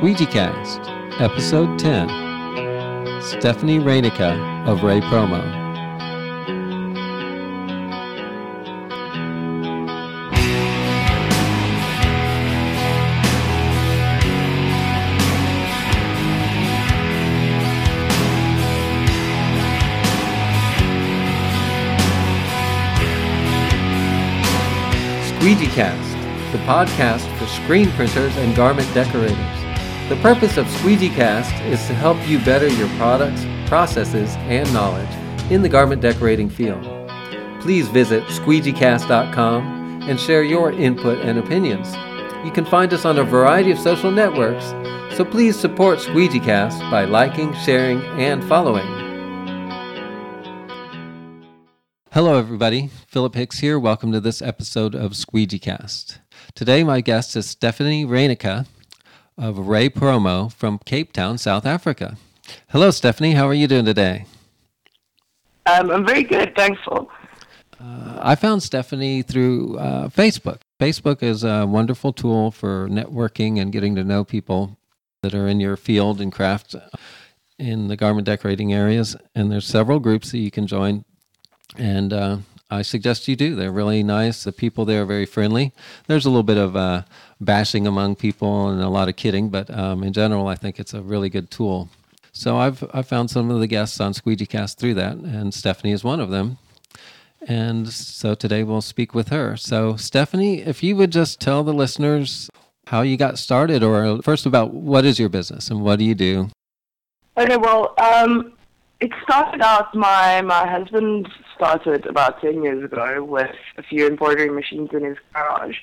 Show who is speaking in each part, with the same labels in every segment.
Speaker 1: SqueegeeCast, Episode 10. Stephanie Reynecke of Reypromo. SqueegeeCast, the podcast for screen printers and garment decorators. The purpose of SqueegeeCast is to help you better your products, processes, and knowledge in the garment decorating field. Please visit squeegeecast.com and share your input and opinions. You can find us on a variety of social networks, so please support SqueegeeCast by liking, sharing, and following. Hello, everybody. Philip Hicks here. Welcome to this episode of SqueegeeCast. Today, my guest is Stephanie Reynecke of Reypromo from Cape Town, South Africa. Hello, Stephanie. How are you doing today?
Speaker 2: Um, I'm very good, thanks, Phil.
Speaker 1: Uh, I found Stephanie through uh, Facebook. Facebook is a wonderful tool for networking and getting to know people that are in your field and craft in the garment decorating areas. And there's several groups that you can join and uh, I suggest you do. They're really nice. The people there are very friendly. There's a little bit of uh, bashing among people and a lot of kidding, but um, in general, I think it's a really good tool. So I've I've found some of the guests on SqueegeeCast through that, and Stephanie is one of them. And so today we'll speak with her. So Stephanie, if you would just tell the listeners how you got started, or first about what is your business and what do you do?
Speaker 2: Okay, well, um, it started out. My my husband started about ten years ago with a few embroidery machines in his garage,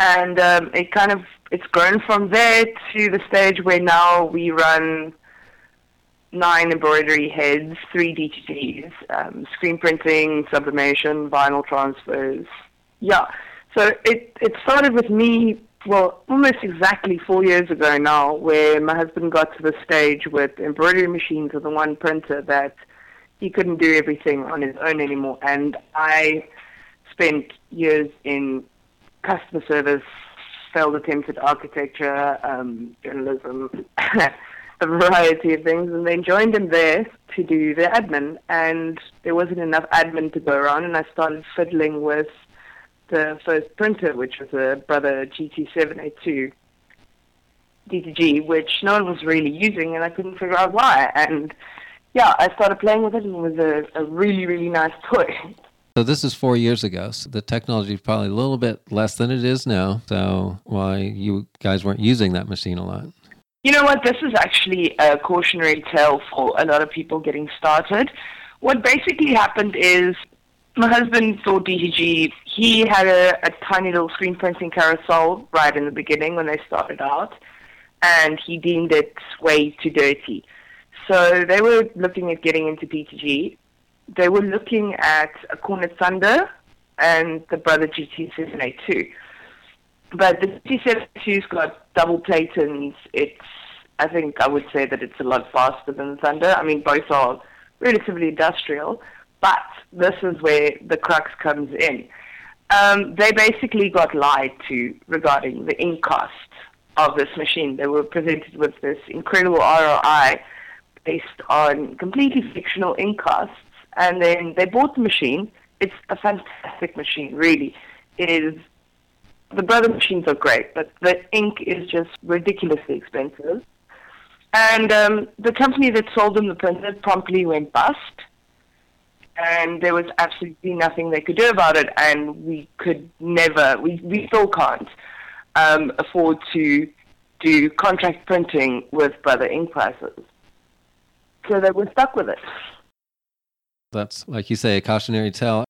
Speaker 2: and um, it kind of it's grown from there to the stage where now we run nine embroidery heads, three DTGs, um, screen printing, sublimation, vinyl transfers. Yeah, so it it started with me well, almost exactly four years ago now, where my husband got to the stage with embroidery machines with the one printer that he couldn't do everything on his own anymore. And I spent years in customer service, failed attempts at architecture, um, journalism, a variety of things, and then joined him there to do the admin. And there wasn't enough admin to go around, and I started fiddling with the first printer, which was a Brother GT782 DTG, which no one was really using, and I couldn't figure out why. And yeah, I started playing with it, and it was a, a really, really nice toy.
Speaker 1: So this is four years ago. So the technology is probably a little bit less than it is now. So why you guys weren't using that machine a lot?
Speaker 2: You know what? This is actually a cautionary tale for a lot of people getting started. What basically happened is my husband saw DTG. He had a, a tiny little screen printing carousel right in the beginning when they started out, and he deemed it way too dirty. So they were looking at getting into DTG. They were looking at a Kornit Thunder and the Brother GT782. But the GT782's got double platens. It's, I think I would say that it's a lot faster than the Thunder. I mean, both are relatively industrial. But this is where the crux comes in. Um, they basically got lied to regarding the ink cost of this machine. They were presented with this incredible ROI based on completely fictional ink costs, and then they bought the machine. It's a fantastic machine, really. It is. The brother machines are great, but the ink is just ridiculously expensive. And um, the company that sold them the printer promptly went bust and there was absolutely nothing they could do about it, and we could never, we, we still can't um, afford to do contract printing with brother ink prices. So they were stuck with it.
Speaker 1: That's, like you say, a cautionary tale.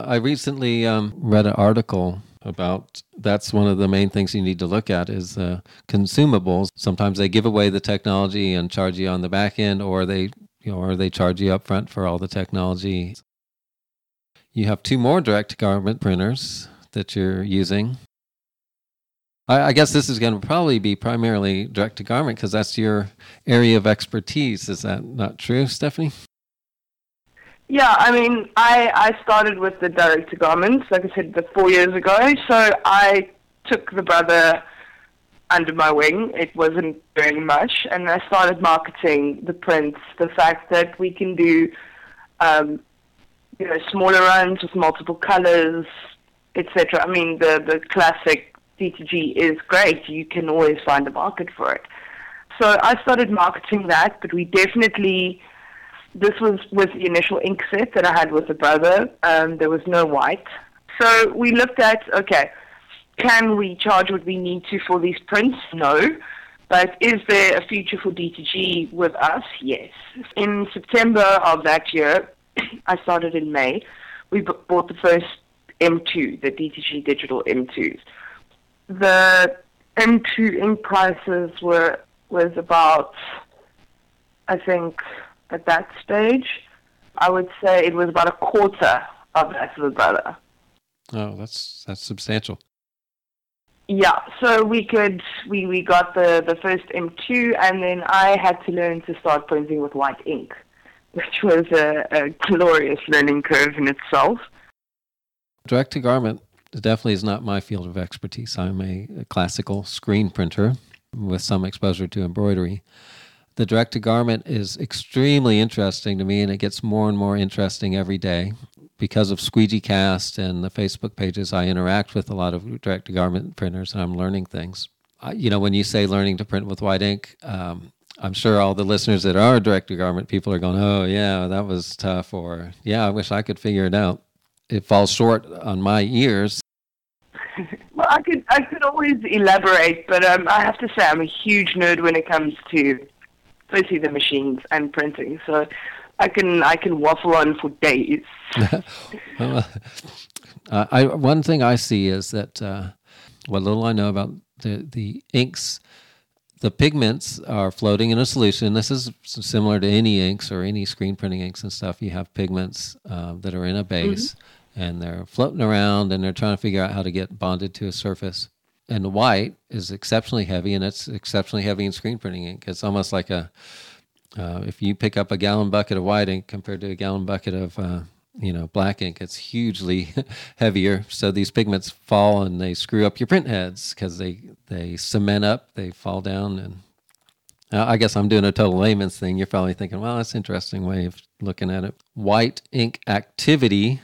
Speaker 1: I recently um, read an article about that's one of the main things you need to look at is uh, consumables. Sometimes they give away the technology and charge you on the back end, or they you know, or they charge you up front for all the technology. You have two more direct garment printers that you're using. I, I guess this is going to probably be primarily direct to garment because that's your area of expertise. Is that not true, Stephanie?
Speaker 2: Yeah, I mean, I, I started with the direct to garments, like I said, the four years ago. So I took the brother under my wing. It wasn't doing much, and I started marketing the prints. The fact that we can do, um, you know, smaller runs with multiple colors, etc. I mean, the the classic DTG is great. You can always find a market for it. So I started marketing that, but we definitely. This was with the initial ink set that I had with the brother. Um, there was no white. So we looked at, okay, can we charge what we need to for these prints? No. But is there a future for DTG with us? Yes. In September of that year, I started in May, we bought the first M2, the DTG Digital M2s. The M2 ink prices were was about, I think, at that stage, I would say it was about a quarter of that of the brother.
Speaker 1: Oh, that's that's substantial.
Speaker 2: Yeah, so we could we, we got the, the first M2 and then I had to learn to start printing with white ink, which was a, a glorious learning curve in itself.
Speaker 1: Direct to garment definitely is not my field of expertise. I'm a, a classical screen printer with some exposure to embroidery. The direct to garment is extremely interesting to me and it gets more and more interesting every day because of Squeegee Cast and the Facebook pages, I interact with a lot of direct to garment printers and I'm learning things. I, you know, when you say learning to print with white ink, um, I'm sure all the listeners that are direct to garment people are going, oh, yeah, that was tough, or yeah, I wish I could figure it out. It falls short on my ears.
Speaker 2: well, I could I could always elaborate, but um, I have to say I'm a huge nerd when it comes to, firstly, the machines and printing. So I can I can waffle on for days. well,
Speaker 1: uh, I one thing I see is that uh, what little I know about the the inks, the pigments are floating in a solution. This is similar to any inks or any screen printing inks and stuff. You have pigments uh, that are in a base. Mm-hmm. And they're floating around and they're trying to figure out how to get bonded to a surface and white is exceptionally heavy and it's exceptionally heavy in screen printing ink. It's almost like a uh, if you pick up a gallon bucket of white ink compared to a gallon bucket of uh, you know black ink, it's hugely heavier. So these pigments fall and they screw up your print heads because they they cement up, they fall down, and uh, I guess I'm doing a total layman's thing. You're probably thinking, well, that's an interesting way of looking at it. White ink activity,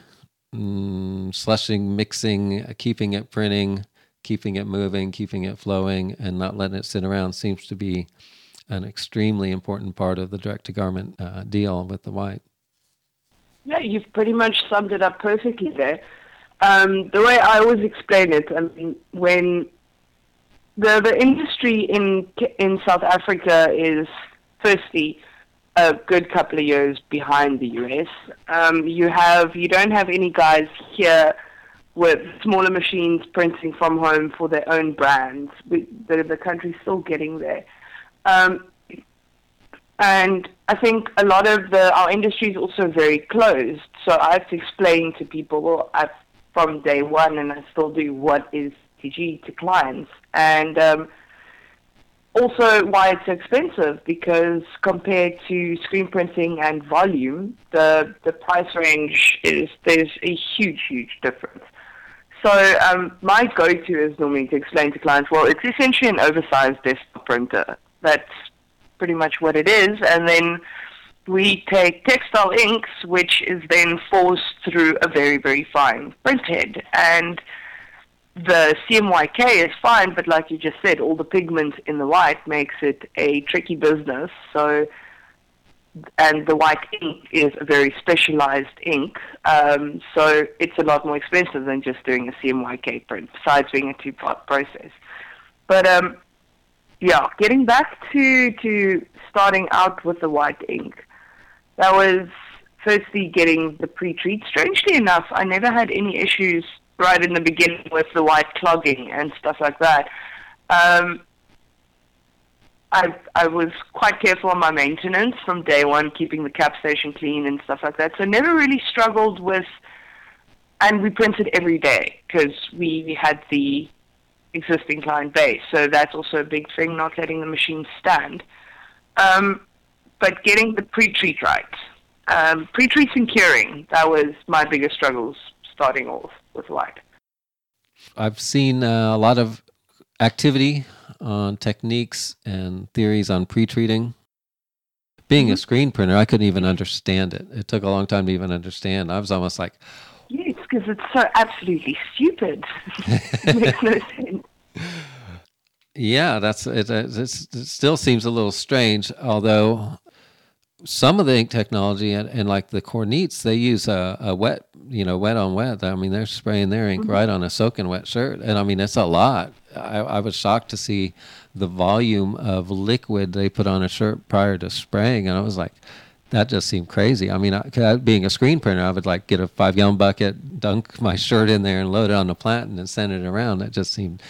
Speaker 1: mm, slushing, mixing, keeping it printing, keeping it moving, keeping it flowing, and not letting it sit around seems to be an extremely important part of the direct to garment uh, deal with the white.
Speaker 2: Yeah, you've pretty much summed it up perfectly there. Um, the way I always explain it, I mean, when the the industry in in South Africa is firstly a good couple of years behind the US. Um, you have you don't have any guys here with smaller machines printing from home for their own brands. We, the the country's still getting there. Um, and I think a lot of the our industry is also very closed. So I have to explain to people, well, I've, from day one, and I still do, what is TG to clients, and um, also why it's expensive because compared to screen printing and volume, the the price range is there's a huge, huge difference. So um, my go-to is normally to explain to clients, well, it's essentially an oversized desktop printer that's pretty much what it is. And then we take textile inks, which is then forced through a very, very fine print head. And the CMYK is fine, but like you just said, all the pigment in the white makes it a tricky business. So, and the white ink is a very specialized ink, um, so it's a lot more expensive than just doing a CMYK print, besides being a two-part process. But um, yeah, getting back to to starting out with the white ink, that was firstly getting the pre-treat. Strangely enough, I never had any issues right in the beginning with the white clogging and stuff like that. Um, I I was quite careful on my maintenance from day one, keeping the cap station clean and stuff like that. So never really struggled with. And we printed every day because we had the existing client base. So that's also a big thing, not letting the machine stand. Um, but getting the pre-treat right. Um, pre-treat and curing, that was my biggest struggles starting off with white.
Speaker 1: I've seen uh, a lot of activity on techniques and theories on pre-treating. Being a
Speaker 2: Mhm.
Speaker 1: screen printer, I couldn't even understand it. It took a long time to even understand. I was almost like,
Speaker 2: Yes, because it's so absolutely stupid. it makes no sense.
Speaker 1: Yeah, that's it, it's, it. Still seems a little strange, although some of the ink technology and, and like the Kornits, they use a, a wet, you know, wet on wet. I mean, they're spraying their ink right on a soaking wet shirt, and I mean, it's a lot. I, I was shocked to see the volume of liquid they put on a shirt prior to spraying, and I was like, that just seemed crazy. I mean, I- being a screen printer, I would like get a five gallon bucket, dunk my shirt in there, and load it on the platen and send it around. That just seemed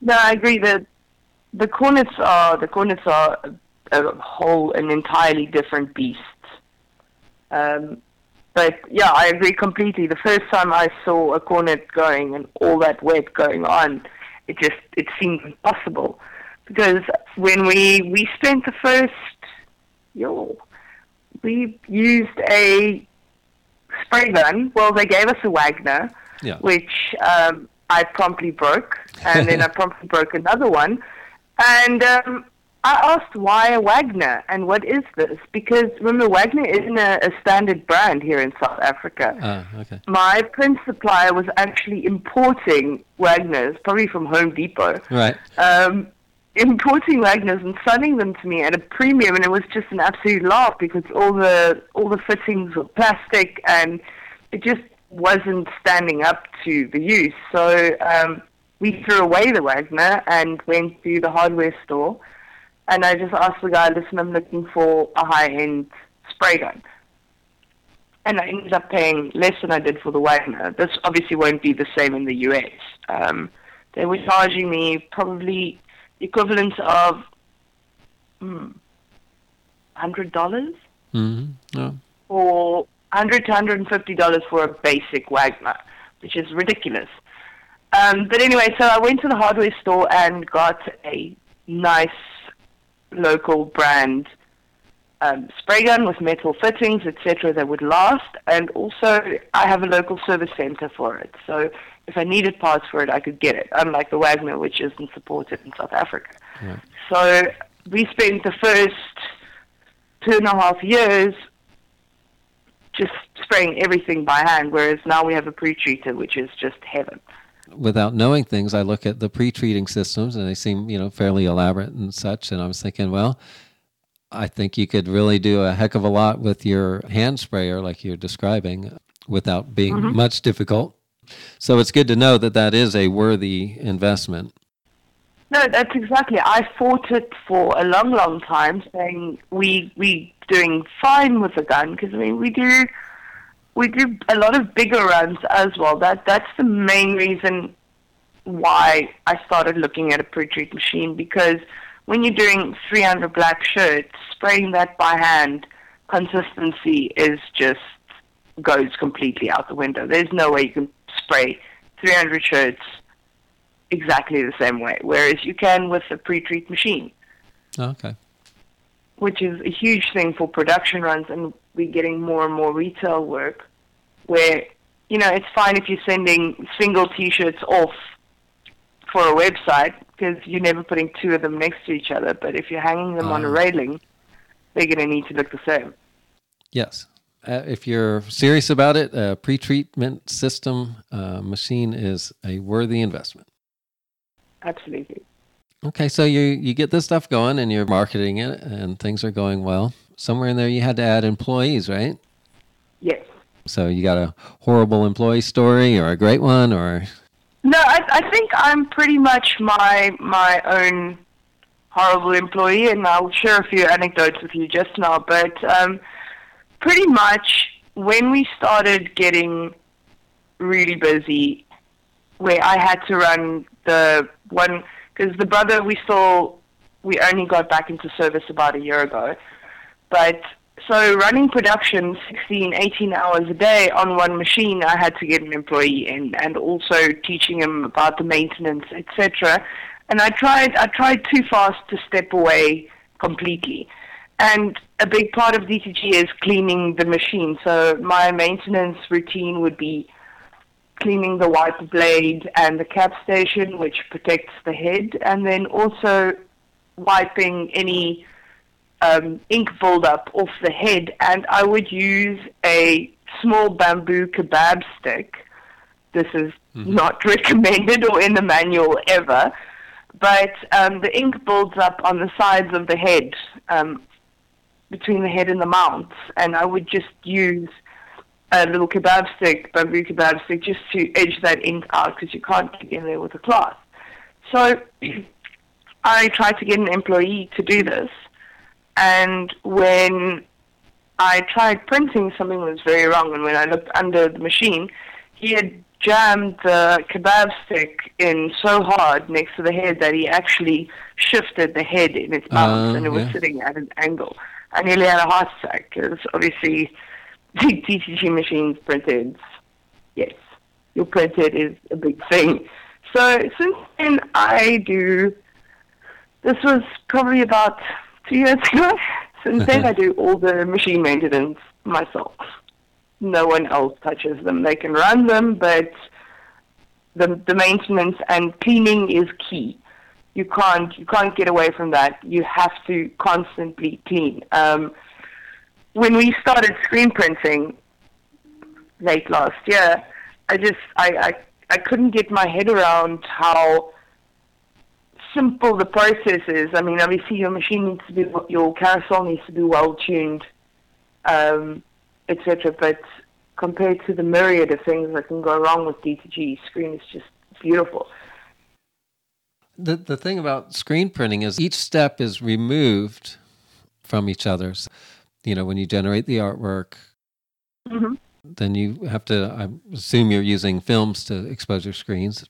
Speaker 2: No, I agree that the Kornits are the Kornits are a, whole an entirely different beast. Um, but yeah, I agree completely. The first time I saw a Kornit going and all that wet going on, it just it seemed impossible because when we we spent the first yo we used a spray gun. Well, they gave us a Wagner
Speaker 1: yeah.
Speaker 2: which um, I promptly broke, and then I promptly broke another one. And um, I asked why a Wagner and what is this? Because remember, Wagner isn't a, a standard brand here in South Africa.
Speaker 1: Ah, okay.
Speaker 2: My print supplier was actually importing Wagners, probably from Home Depot,
Speaker 1: Right.
Speaker 2: um, importing Wagners and selling them to me at a premium, and it was just an absolute laugh because all the all the fittings were plastic, and it just wasn't standing up to the use. So um, we threw away the Wagner and went to the hardware store, and I just asked the guy, "Listen, I'm looking for a high-end spray gun." And I ended up paying less than I did for the Wagner. This obviously won't be the same in the US. Um, they were charging me probably the equivalent of hmm, hundred dollars
Speaker 1: Mm-hmm. Oh,
Speaker 2: for hundred to hundred and fifty dollars for a basic Wagner, which is ridiculous. Um, but anyway, so I went to the hardware store and got a nice local brand um, spray gun with metal fittings, etc., that would last. And also, I have a local service center for it. So if I needed parts for it, I could get it, unlike the Wagner, which isn't supported in South Africa.
Speaker 1: Right.
Speaker 2: So we spent the first two and a half years just spraying everything by hand, whereas now we have a pre-treater, which is just heaven.
Speaker 1: Without knowing things, I look at the pre-treating systems, and they seem, you know, fairly elaborate and such. And I was thinking, well, I think you could really do a heck of a lot with your hand sprayer, like you're describing, without being
Speaker 2: Mhm.
Speaker 1: much difficult. So it's good to know that that is a worthy investment.
Speaker 2: No, that's exactly. I fought it for a long, long time, saying we we doing fine with the gun because I mean we do we do a lot of bigger runs as well. That that's the main reason why I started looking at a pre-treat machine because when you're doing 300 black shirts, spraying that by hand, consistency is just goes completely out the window. There's no way you can spray 300 shirts exactly the same way, whereas you can with a pre-treat machine,
Speaker 1: Okay.
Speaker 2: Which is a huge thing for production runs, and we're getting more and more retail work where, you know, it's fine if you're sending single T-shirts off for a website because you're never putting two of them next to each other, but if you're hanging them on a
Speaker 1: Ah.
Speaker 2: railing, they're going to need to look the same.
Speaker 1: Yes. Uh, if you're serious about it, a pre-treatment system uh, machine is a worthy investment.
Speaker 2: Absolutely.
Speaker 1: Okay, so you you get this stuff going and you're marketing it and things are going well. Somewhere in there you had to add employees, right?
Speaker 2: Yes.
Speaker 1: So you got a horrible employee story or a great one or
Speaker 2: No, I, I think I'm pretty much my my own horrible employee, and I'll share a few anecdotes with you just now. But um, pretty much when we started getting really busy, where I had to run the one because the brother we saw, we only got back into service about a year ago, but so running production 16, 18 hours a day on one machine, I had to get an employee in, and also teaching him about the maintenance, etc. And I tried, I tried too fast to step away completely. And a big part of DTG is cleaning the machine. So my maintenance routine would be cleaning the wiper blade and the cap station, which protects the head, and then also wiping any um, ink buildup off the head. And I would use a small bamboo kebab stick. This is mm-hmm. not recommended or in the manual ever, but um, the ink builds up on the sides of the head, um, between the head and the mount, and I would just use a little kebab stick, bamboo kebab stick, just to edge that ink out because you can't get in there with a cloth. So I tried to get an employee to do this, and when I tried printing, something was very wrong. And when I looked under the machine, he had jammed the kebab stick in so hard next to the head that he actually shifted the head in its mount, uh, and it was yeah. sitting at an angle. I nearly had a heart attack because obviously DTG machines printed, yes, your printed is a big thing. So since then, I do. This was probably about two years ago. Since then, I do all the machine maintenance myself. No one else touches them. They can run them, but the the maintenance and cleaning is key. You can't you can't get away from that. You have to constantly clean. Um, when we started screen printing late last year, I just I, I I couldn't get my head around how simple the process is. I mean, obviously your machine needs to be your carousel needs to be well tuned, um, etc. But compared to the myriad of things that can go wrong with D2G, screen is just beautiful.
Speaker 1: The the thing about screen printing is each step is removed from each other's you know, when you generate the artwork, mm-hmm. then you have to, I assume you're using films to expose your screens.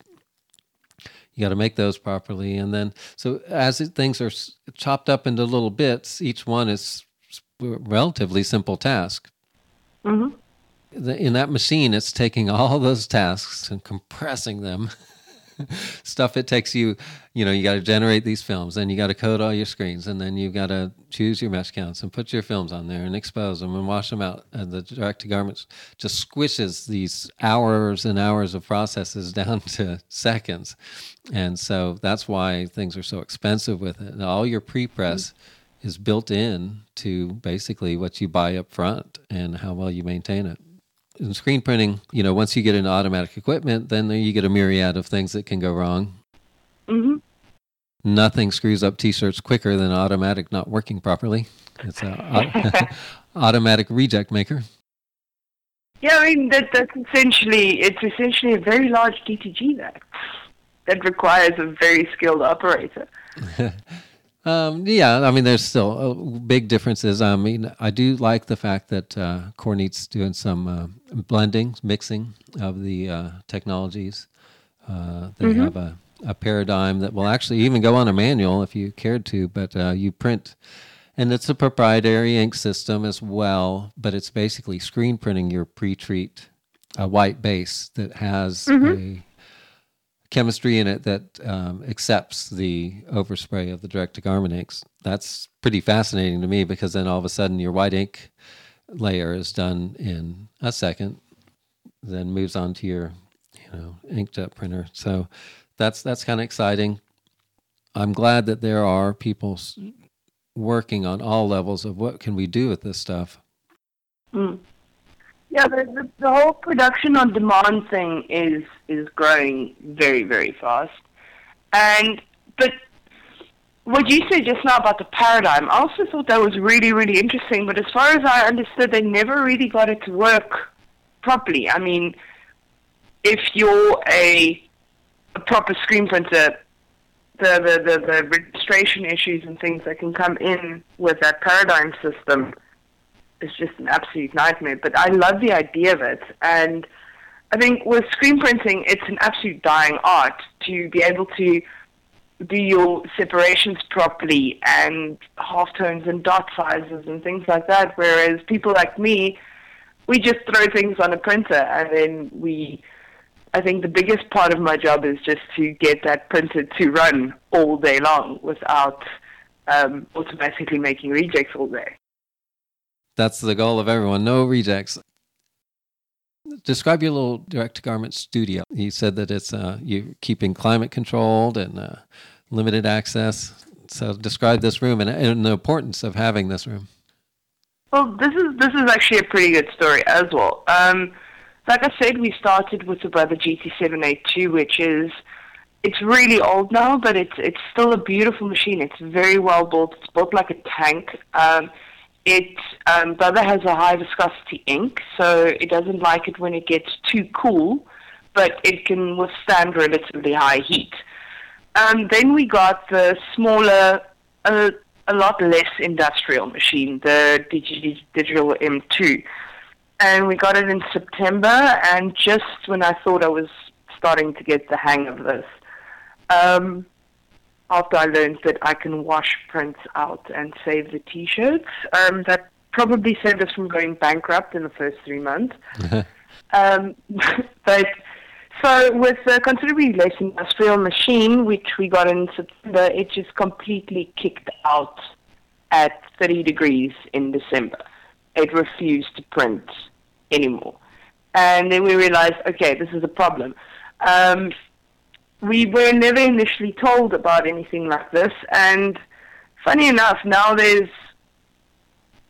Speaker 1: You got to make those properly. And then, so as it, things are chopped up into little bits, each one is a relatively simple task. Mm-hmm. in that machine, it's taking all those tasks and compressing them stuff it takes you you know you got to generate these films then you got to code all your screens and then you've got to choose your mesh counts and put your films on there and expose them and wash them out. And the direct to garments just squishes these hours and hours of processes down to seconds. And so that's why things are so expensive with it. And all your pre-press mm-hmm. is built in to basically what you buy up front and how well you maintain it in screen printing, you know, once you get into automatic equipment, then you get a myriad of things that can go wrong. Mm-hmm. Nothing screws up T-shirts quicker than automatic not working properly. It's an automatic reject maker.
Speaker 2: Yeah, I mean that that's essentially it's essentially a very large DTG that that requires a very skilled operator.
Speaker 1: Um, yeah, I mean, there's still uh, big differences. I mean, I do like the fact that uh, Kornit's doing some uh, blending, mixing of the uh, technologies. Uh, they mm-hmm. have a, a, paradigm that will actually even go on a manual if you cared to, but uh, you print, and it's a proprietary ink system as well. But it's basically screen printing your pre-treat a white base that has mm-hmm. a chemistry in it that um, accepts the overspray of the direct to garment inks. That's pretty fascinating to me because then all of a sudden your white ink layer is done in a second, then moves on to your you know inkjet printer. So that's that's kind of exciting. I'm glad that there are people working on all levels of what can we do with this stuff.
Speaker 2: Mm. Yeah, the, the, the whole production on demand thing is is growing very very fast, and but what you said just now about the paradigm, I also thought that was really really interesting. But as far as I understood, they never really got it to work properly. I mean, if you're a, a proper screen printer, the, the, the, the registration issues and things that can come in with that paradigm system is just an absolute nightmare. But I love the idea of it, and I think with screen printing, it's an absolute dying art to be able to do your separations properly and half tones and dot sizes and things like that. Whereas people like me, we just throw things on a printer and then we. I think the biggest part of my job is just to get that printer to run all day long without um, automatically making rejects all day.
Speaker 1: That's the goal of everyone. No rejects. describe your little direct garment studio. You said that it's uh, you're keeping climate controlled and uh, limited access. So describe this room and, and the importance of having this room.
Speaker 2: Well, this is this is actually a pretty good story as well. Um, like I said, we started with the Brother GT782, which is it's really old now, but it's it's still a beautiful machine. It's very well built. It's built like a tank. Um, it um, Brother has a high viscosity ink, so it doesn't like it when it gets too cool, but it can withstand relatively high heat. Um, then we got the smaller, a lot less industrial machine, the Digital M2. And we got it in September, and just when I thought I was starting to get the hang of this, um, after I learned that I can wash prints out and save the T-shirts, um, that probably saved us from going bankrupt in the first three months. um, but so with a considerably less industrial machine, which we got in September, it just completely kicked out at 30 degrees in December. It refused to print anymore. And then we realized, okay, this is a problem. Um, we were never initially told about anything like this, and funny enough, now there's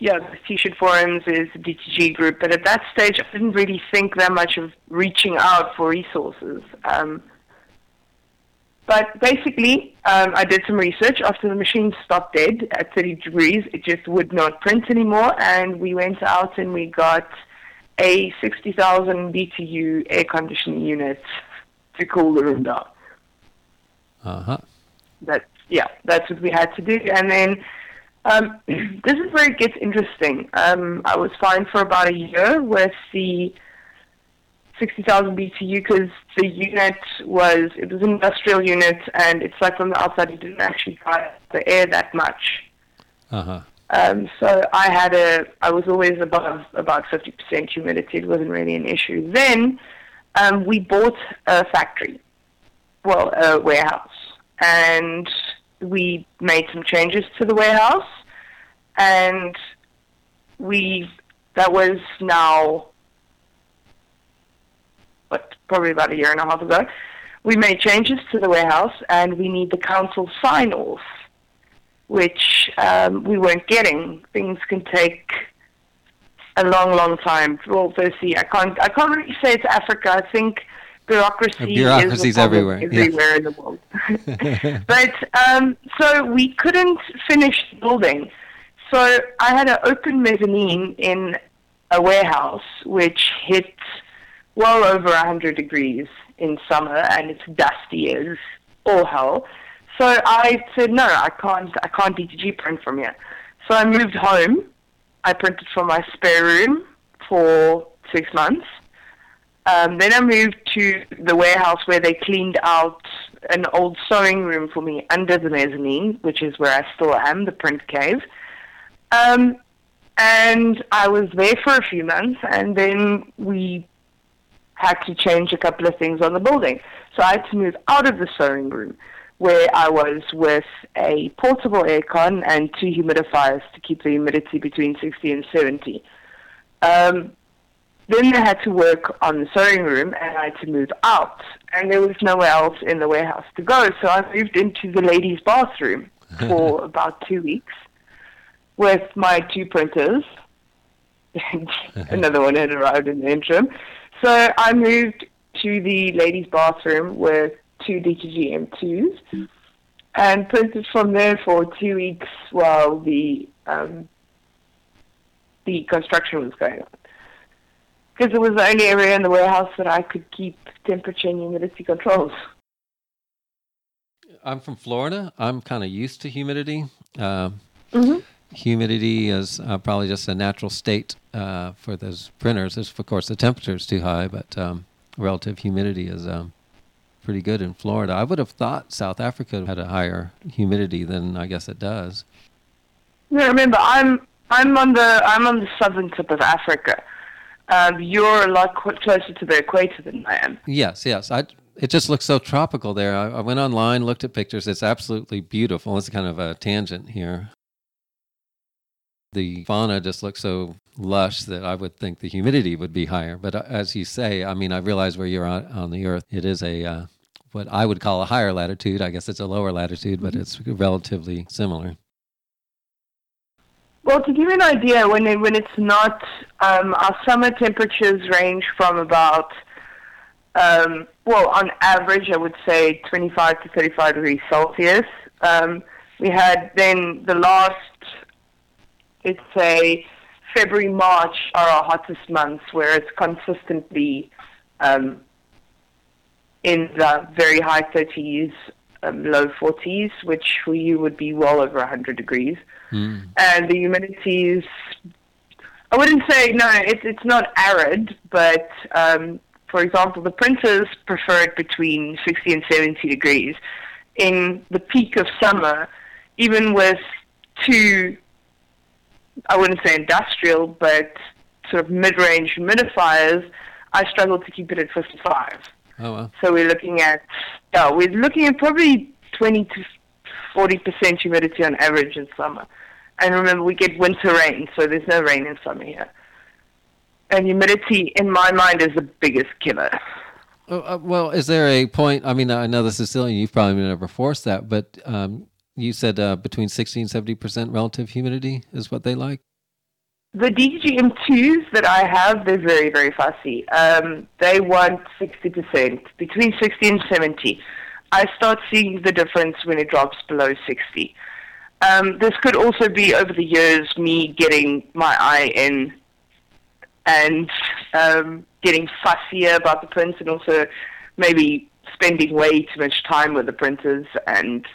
Speaker 2: yeah, the T-shirt forums is the DTG group, but at that stage, I didn't really think that much of reaching out for resources. Um, but basically, um, I did some research. After the machine stopped dead at 30 degrees, it just would not print anymore, and we went out and we got a 60,000 BTU air conditioning unit to cool the room down.
Speaker 1: Uh huh.
Speaker 2: That's yeah, that's what we had to do, and then um, this is where it gets interesting. Um, I was fine for about a year with the 60,000 BTU because the unit was, it was an industrial unit and it's like from the outside it didn't actually dry the air that much.
Speaker 1: Uh-huh.
Speaker 2: Um, so I had a, I was always above about 50% humidity. It wasn't really an issue. Then um, we bought a factory, well, a warehouse. And we made some changes to the warehouse, and we that was now what probably about a year and a half ago. We made changes to the warehouse, and we need the council sign off, which um, we weren't getting. Things can take a long, long time. Well, firstly, I can't I can't really say it's Africa. I think bureaucracy
Speaker 1: bureaucracy's everywhere
Speaker 2: everywhere yeah. in the world. But um, so we couldn't finish building. So i had an open mezzanine in a warehouse which hit well over 100 degrees in summer and it's dusty as all hell. So i said no i can't i can't dtg print from here. So i moved home. I printed from my spare room for six months um, then I moved to the warehouse where they cleaned out an old sewing room for me under the mezzanine, which is where I still am, the print cave. Um, and I was there for a few months, and then we had to change a couple of things on the building. So I had to move out of the sewing room, where I was with a portable aircon and two humidifiers to keep the humidity between 60 and 70. Um, then I had to work on the sewing room and I had to move out. And there was nowhere else in the warehouse to go. So I moved into the ladies' bathroom for about two weeks with my two printers. And another one had arrived in the interim. So I moved to the ladies' bathroom with two DTG M2s and printed from there for two weeks while the um, the construction was going on because it was the only area in the warehouse that I could keep temperature and humidity controls.
Speaker 1: I'm from Florida. I'm kind of used to humidity. Uh,
Speaker 2: mm-hmm.
Speaker 1: Humidity is uh, probably just a natural state uh, for those printers. There's, of course, the temperature is too high, but um, relative humidity is um, pretty good in Florida. I would have thought South Africa had a higher humidity than I guess it does.
Speaker 2: Yeah, remember, I'm I'm on the I'm on the southern tip of Africa um, you're a lot closer to the equator than I am.
Speaker 1: Yes, yes. I, it just looks so tropical there. I, I went online, looked at pictures. It's absolutely beautiful. It's kind of a tangent here. The fauna just looks so lush that I would think the humidity would be higher. But uh, as you say, I mean, I realize where you're on, on the Earth, it is a uh, what I would call a higher latitude. I guess it's a lower latitude, but mm-hmm. it's relatively similar.
Speaker 2: Well, to give you an idea, when it, when it's not, um, our summer temperatures range from about, um, well, on average, I would say 25 to 35 degrees Celsius. Um, we had then the last, let's say, February, March are our hottest months, where it's consistently um, in the very high 30s, um, low 40s, which for you would be well over 100 degrees. Mm. And the humidity is, I wouldn't say, no, it's, it's not arid, but um, for example, the printers prefer it between 60 and 70 degrees. In the peak of summer, even with two, I wouldn't say industrial, but sort of mid-range humidifiers, I struggle to keep it at 55.
Speaker 1: Oh, wow.
Speaker 2: So we're looking at, yeah, we're looking at probably 20 to 40% humidity on average in summer. And remember, we get winter rain, so there's no rain in summer here. And humidity, in my mind, is the biggest killer.
Speaker 1: Oh, uh, well, is there a point? I mean, I know is silly. You've probably never forced that, but um, you said uh, between 60 and 70 percent relative humidity is what they like.
Speaker 2: The DGM twos that I have, they're very, very fussy. Um, they want 60%, between 60 and 70. I start seeing the difference when it drops below 60. Um, this could also be over the years me getting my eye in and um, getting fussier about the prints and also maybe spending way too much time with the printers and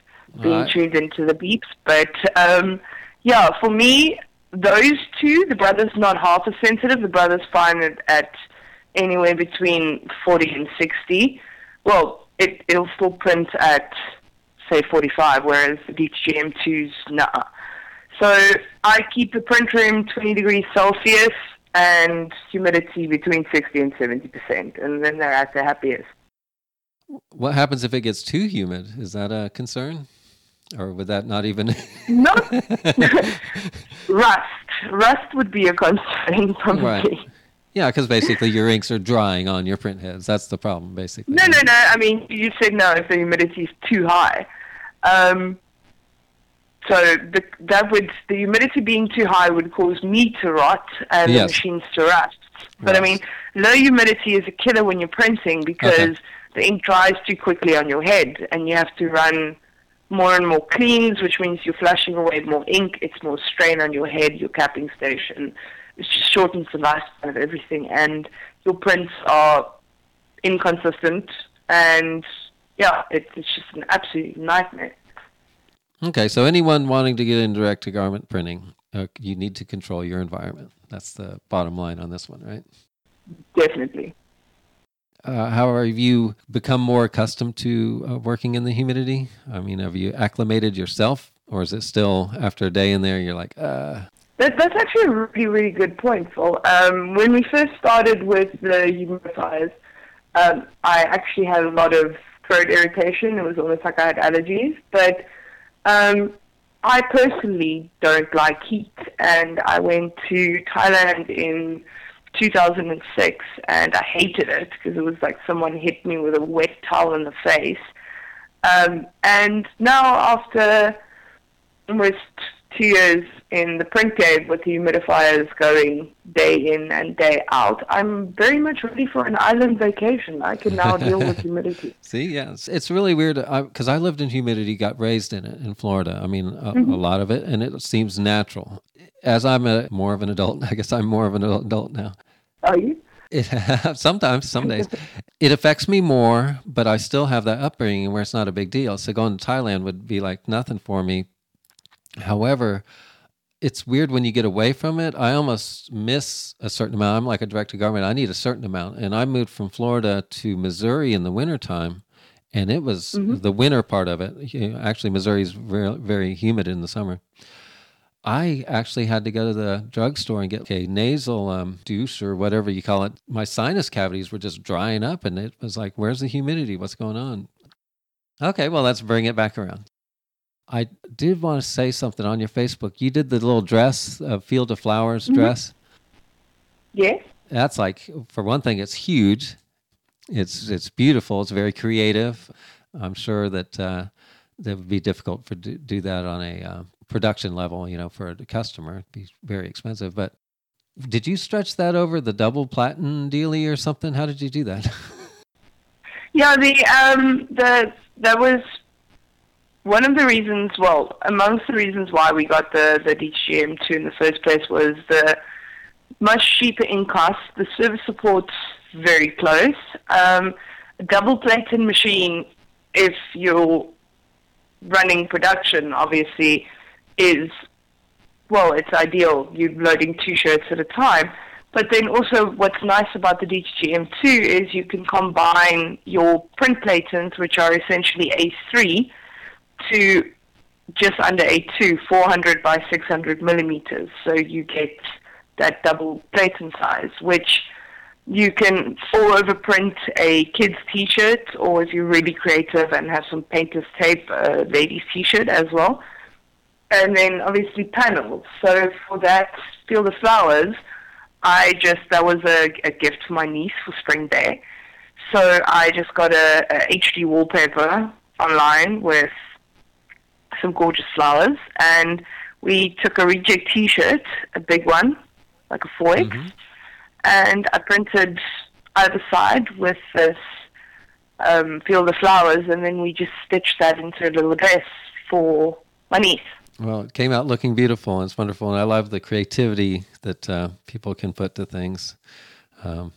Speaker 2: being right. tuned into the beeps. But um, yeah, for me, those two, the brother's not half as sensitive. The brother's fine at, at anywhere between 40 and 60. Well, it, it'll still print at, say, 45, whereas the DGM2's nah. So I keep the print room 20 degrees Celsius and humidity between 60 and 70%, and then they're at their happiest.
Speaker 1: What happens if it gets too humid? Is that a concern? or would that not even?
Speaker 2: no, rust. Rust would be a concern probably. Right.
Speaker 1: Yeah, because basically your inks are drying on your print heads. That's the problem, basically.
Speaker 2: No, no, no. I mean, you said no if the humidity is too high. Um, so the, that would the humidity being too high would cause me to rot and yes. the machines to rust. But I mean, low humidity is a killer when you're printing because okay. the ink dries too quickly on your head, and you have to run more and more cleans, which means you're flushing away more ink. It's more strain on your head, your capping station. It just shortens the lifespan of everything, and your prints are inconsistent, and yeah, it, it's just an absolute nightmare.
Speaker 1: Okay, so anyone wanting to get into direct to garment printing, uh, you need to control your environment. That's the bottom line on this one, right?
Speaker 2: Definitely.
Speaker 1: Uh, how have you become more accustomed to uh, working in the humidity? I mean, have you acclimated yourself, or is it still after a day in there, you're like, uh?
Speaker 2: That, that's actually a really, really good point, Phil. Um, when we first started with the humidifiers, um, I actually had a lot of throat irritation. It was almost like I had allergies. But um, I personally don't like heat, and I went to Thailand in 2006, and I hated it because it was like someone hit me with a wet towel in the face. Um, and now, after almost two years in the print game with the humidifiers going day in and day out, I'm very much ready for an island vacation. I can now deal with humidity.
Speaker 1: See, yes, it's really weird because I, I, lived in humidity, got raised in it in Florida. I mean, a, mm-hmm. a lot of it, and it seems natural. As I'm a, more of an adult, I guess I'm more of an adult now.
Speaker 2: Are you?
Speaker 1: It sometimes, some days, it affects me more, but I still have that upbringing where it's not a big deal. So going to Thailand would be like nothing for me. However, it's weird when you get away from it. I almost miss a certain amount. I'm like a direct to garment. I need a certain amount. And I moved from Florida to Missouri in the wintertime. And it was mm-hmm. the winter part of it. Actually, Missouri is very, very humid in the summer. I actually had to go to the drugstore and get a nasal um, douche or whatever you call it. My sinus cavities were just drying up, and it was like, where's the humidity? What's going on? Okay, well, let's bring it back around. I did want to say something on your Facebook. You did the little dress, uh, Field of Flowers mm-hmm. dress.
Speaker 2: Yes.
Speaker 1: That's like, for one thing, it's huge. It's it's beautiful. It's very creative. I'm sure that uh, that would be difficult for do, do that on a uh, production level. You know, for a customer, It'd be very expensive. But did you stretch that over the double platinum dealie or something? How did you do that?
Speaker 2: yeah, the um the that was one of the reasons, well, amongst the reasons why we got the, the DTGM2 in the first place was the much cheaper in cost. The service support's very close. Um, a double platen machine, if you're running production, obviously, is, well, it's ideal. You're loading two shirts at a time. But then also what's nice about the DTGM2 is you can combine your print platens, which are essentially A3, to just under A2, 400 by 600 millimeters. So you get that double platen size, which you can all over print a kid's t-shirt, or if you're really creative and have some painter's tape, a ladies t-shirt as well. And then obviously panels. So for that Field of Flowers, I just, that was a, a gift for my niece for Spring Day. So I just got a, a HD wallpaper online with some gorgeous flowers, and we took a reject T-shirt, a big one, like a 4X, mm-hmm. and I printed either side with this um, field of flowers, and then we just stitched that into a little dress for my niece.
Speaker 1: Well, it came out looking beautiful, and it's wonderful, and I love the creativity that uh, people can put to things. Um,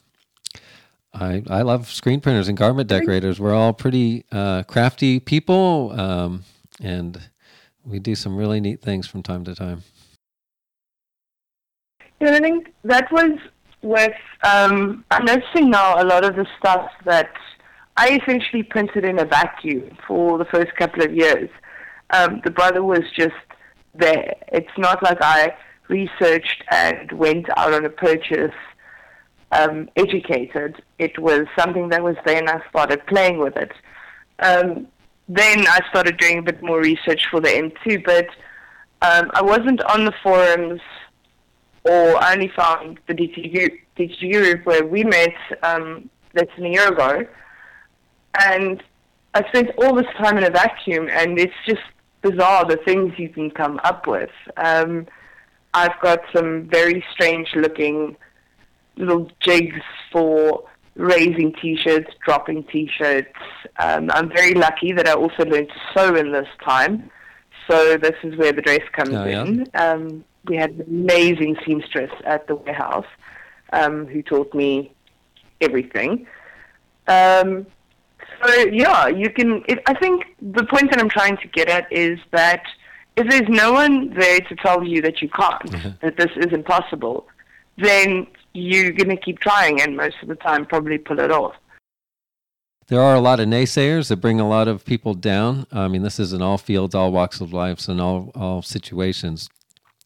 Speaker 1: I I love screen printers and garment decorators. We're all pretty uh, crafty people. Um, and we do some really neat things from time to time.
Speaker 2: Yeah, I think that was with. Um, I'm noticing now a lot of the stuff that I essentially printed in a vacuum for the first couple of years. Um, the brother was just there. It's not like I researched and went out on a purchase um, educated. It was something that was there and I started playing with it. Um, then I started doing a bit more research for the M2, but um, I wasn't on the forums or I only found the DTG group where we met um, less than a year ago. And I spent all this time in a vacuum, and it's just bizarre the things you can come up with. Um, I've got some very strange looking little jigs for raising t-shirts, dropping t-shirts. Um, I'm very lucky that I also learned to sew in this time. So this is where the dress comes oh, yeah. in. Um, we had an amazing seamstress at the warehouse um, who taught me everything. Um, so yeah, you can. It, I think the point that I'm trying to get at is that if there's no one there to tell you that you can't, mm-hmm. that this is impossible, then you're going to keep trying and most of the time probably pull it off.
Speaker 1: There are a lot of naysayers that bring a lot of people down. I mean, this is in all fields, all walks of life, and all, all situations.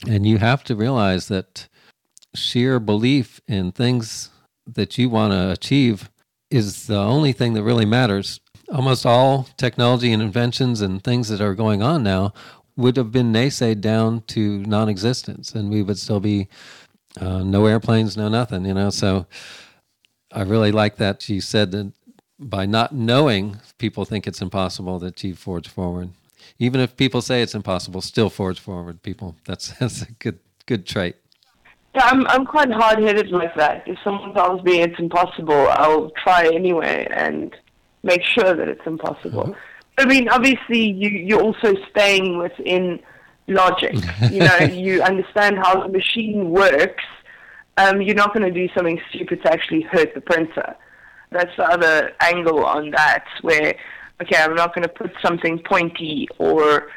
Speaker 1: And you have to realize that sheer belief in things that you want to achieve is the only thing that really matters. Almost all technology and inventions and things that are going on now would have been naysayed down to non existence, and we would still be uh, no airplanes, no nothing, you know. So I really like that she said that by not knowing, people think it's impossible that you forge forward. Even if people say it's impossible, still forge forward. People, that's that's a good good trait.
Speaker 2: Yeah, I'm I'm quite hard headed like that. If someone tells me it's impossible, I'll try anyway and make sure that it's impossible. Mm-hmm. I mean, obviously, you you're also staying within logic. you know, you understand how the machine works. Um, you're not going to do something stupid to actually hurt the printer. That's the other angle on that, where okay, I'm not going to put something pointy or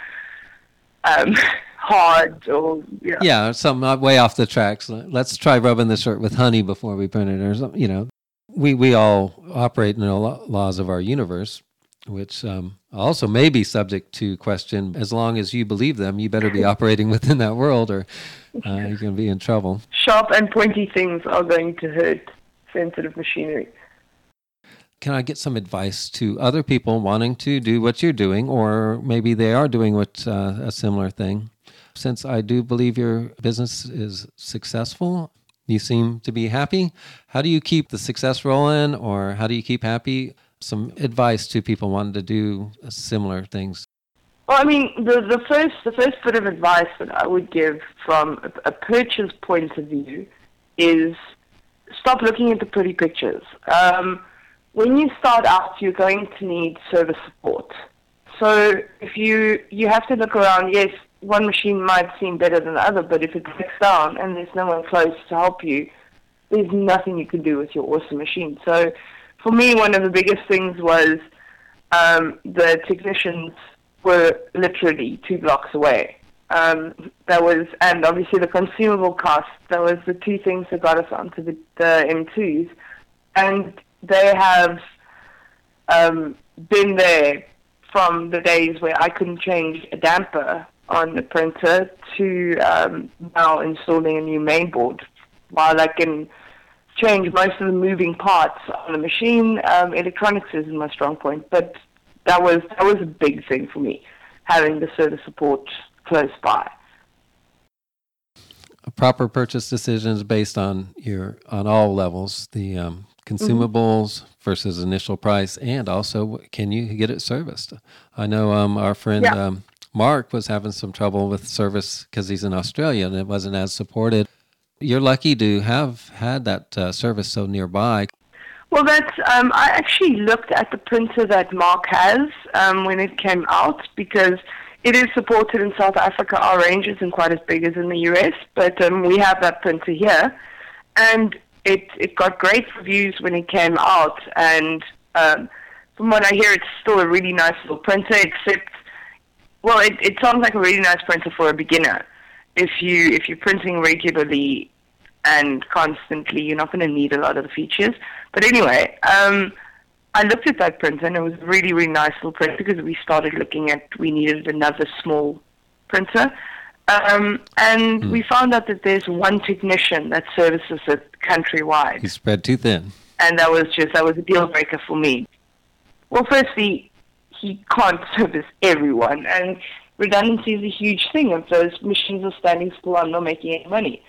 Speaker 2: um, hard or you know.
Speaker 1: yeah, some uh, way off the tracks. Let's try rubbing the shirt with honey before we print it, or something. You know, we we all operate in the laws of our universe, which um, also may be subject to question. As long as you believe them, you better be operating within that world, or uh, you're going to be in trouble.
Speaker 2: Sharp and pointy things are going to hurt sensitive machinery.
Speaker 1: can I get some advice to other people wanting to do what you're doing, or maybe they are doing what uh, a similar thing? Since I do believe your business is successful, you seem to be happy. How do you keep the success rolling, or how do you keep happy? Some advice to people wanting to do similar things.
Speaker 2: Well, I mean, the, the first the first bit of advice that I would give from a, a purchase point of view is stop looking at the pretty pictures. Um, when you start out, you're going to need service support. So if you you have to look around, yes, one machine might seem better than the other, but if it breaks down and there's no one close to help you, there's nothing you can do with your awesome machine. So for me, one of the biggest things was um, the technicians were literally two blocks away. Um, that was, and obviously the consumable cost. That was the two things that got us onto the, the M2s, and they have um, been there from the days where I couldn't change a damper on the printer to um, now installing a new mainboard. While I can change most of the moving parts on the machine, um, electronics isn't my strong point. But that was that was a big thing for me, having the service support close by.
Speaker 1: A proper purchase decisions based on your on all levels, the um, consumables mm-hmm. versus initial price, and also can you get it serviced? I know um, our friend yeah. um, Mark was having some trouble with service because he's in Australia and it wasn't as supported. You're lucky to have had that uh, service so nearby.
Speaker 2: Well, that's. Um, I actually looked at the printer that Mark has um, when it came out because it is supported in South Africa. Our range isn't quite as big as in the US, but um, we have that printer here, and it it got great reviews when it came out. And um, from what I hear, it's still a really nice little printer. Except, well, it, it sounds like a really nice printer for a beginner. If you if you're printing regularly and constantly, you're not going to need a lot of the features. But anyway, um, I looked at that printer and it was really, really nice little printer because we started looking at, we needed another small printer. Um, and mm. we found out that there's one technician that services it countrywide.
Speaker 1: He spread too thin.
Speaker 2: And that was just, that was a deal breaker for me. Well, firstly, he can't service everyone. And redundancy is a huge thing. If those machines are standing still, I'm not making any money.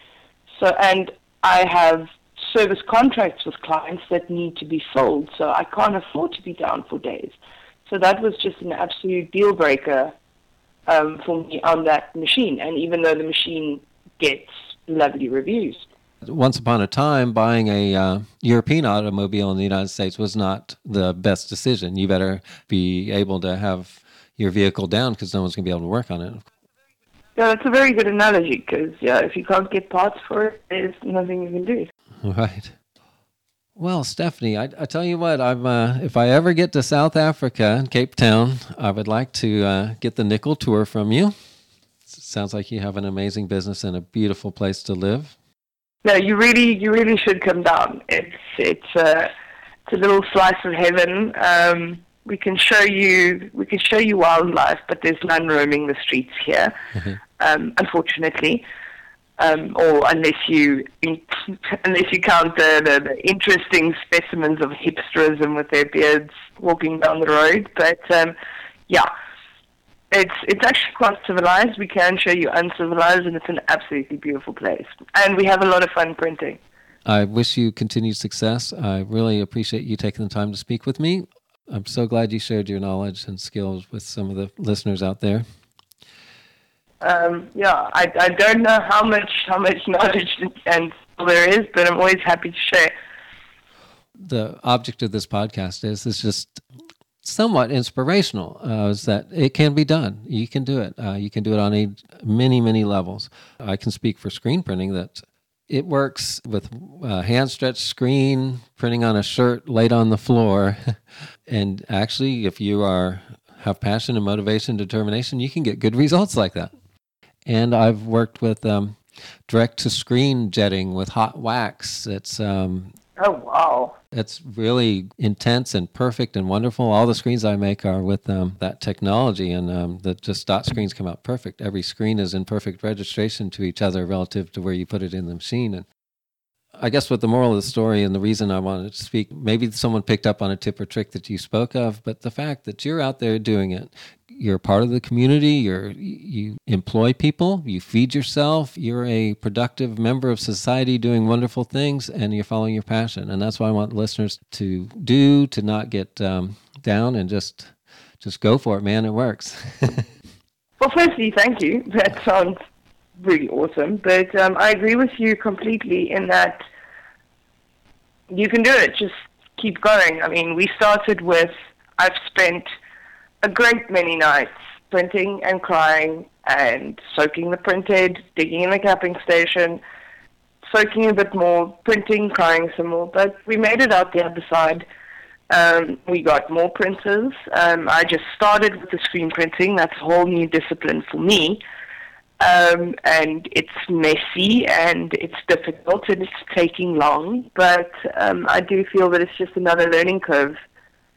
Speaker 2: So, and I have service contracts with clients that need to be sold, so I can't afford to be down for days. So that was just an absolute deal breaker um, for me on that machine. And even though the machine gets lovely reviews.
Speaker 1: Once upon a time, buying a uh, European automobile in the United States was not the best decision. You better be able to have your vehicle down because no one's going to be able to work on it.
Speaker 2: Yeah, that's a very good analogy because yeah, if you can't get parts for it, there's nothing you can do.
Speaker 1: Right. Well, Stephanie, I, I tell you what, I'm uh, if I ever get to South Africa and Cape Town, I would like to uh, get the nickel tour from you. sounds like you have an amazing business and a beautiful place to live.
Speaker 2: No, you really, you really should come down. It's it's uh, it's a little slice of heaven. Um, we can show you we can show you wildlife, but there's none roaming the streets here, mm-hmm. Um, unfortunately um, or unless you unless you count the, the, the, interesting specimens of hipsterism with their beards walking down the road. But um, yeah, it's it's actually quite civilized. We can show you uncivilized, and it's an absolutely beautiful place. And we have a lot of fun printing.
Speaker 1: I wish you continued success. I really appreciate you taking the time to speak with me. I'm so glad you shared your knowledge and skills with some of the listeners out there
Speaker 2: um, yeah, I, I don't know how much how much knowledge and there is, but I'm always happy to share.
Speaker 1: The object of this podcast is is just somewhat inspirational. Uh, is that it can be done? You can do it. Uh, you can do it on a many many levels. I can speak for screen printing that it works with uh, hand stretched screen printing on a shirt laid on the floor, and actually, if you are have passion and motivation, determination, you can get good results like that and I've worked with um, direct to screen jetting with hot wax. It's um,
Speaker 2: oh wow,
Speaker 1: it's really intense and perfect and wonderful. All the screens I make are with um, that technology, and um, the just dot screens come out perfect. Every screen is in perfect registration to each other relative to where you put it in the machine, and I guess what the moral of the story and the reason I wanted to speak, maybe someone picked up on a tip or trick that you spoke of, but the fact that you're out there doing it, you're part of the community, you're you employ people, you feed yourself, you're a productive member of society doing wonderful things, and you're following your passion. And that's what I want listeners to do, to not get um, down and just just go for it, man. It works.
Speaker 2: well, firstly, thank you. That sounds really awesome. But um, I agree with you completely in that you can do it. Just keep going. I mean, we started with I've spent a great many nights printing and crying and soaking the printed, digging in the capping station, soaking a bit more, printing, crying some more. But we made it out the other side. Um, we got more printers. Um, I just started with the screen printing. That's a whole new discipline for me. Um, and it's messy and it's difficult and it's taking long, but um, I do feel that it's just another learning curve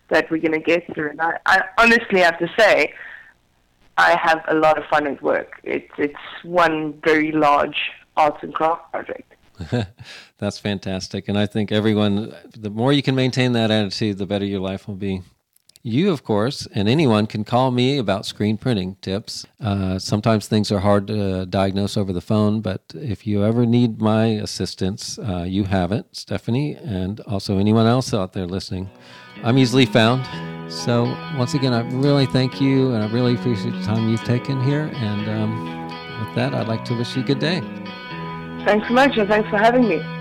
Speaker 2: that we're going to get through. And I, I honestly have to say, I have a lot of fun at work. It's it's one very large arts and craft project.
Speaker 1: That's fantastic, and I think everyone, the more you can maintain that attitude, the better your life will be. You, of course, and anyone can call me about screen printing tips. Uh, sometimes things are hard to diagnose over the phone, but if you ever need my assistance, uh, you have it, Stephanie, and also anyone else out there listening. I'm easily found. So, once again, I really thank you, and I really appreciate the time you've taken here. And um, with that, I'd like to wish you a good day.
Speaker 2: Thanks so much, and thanks for having me.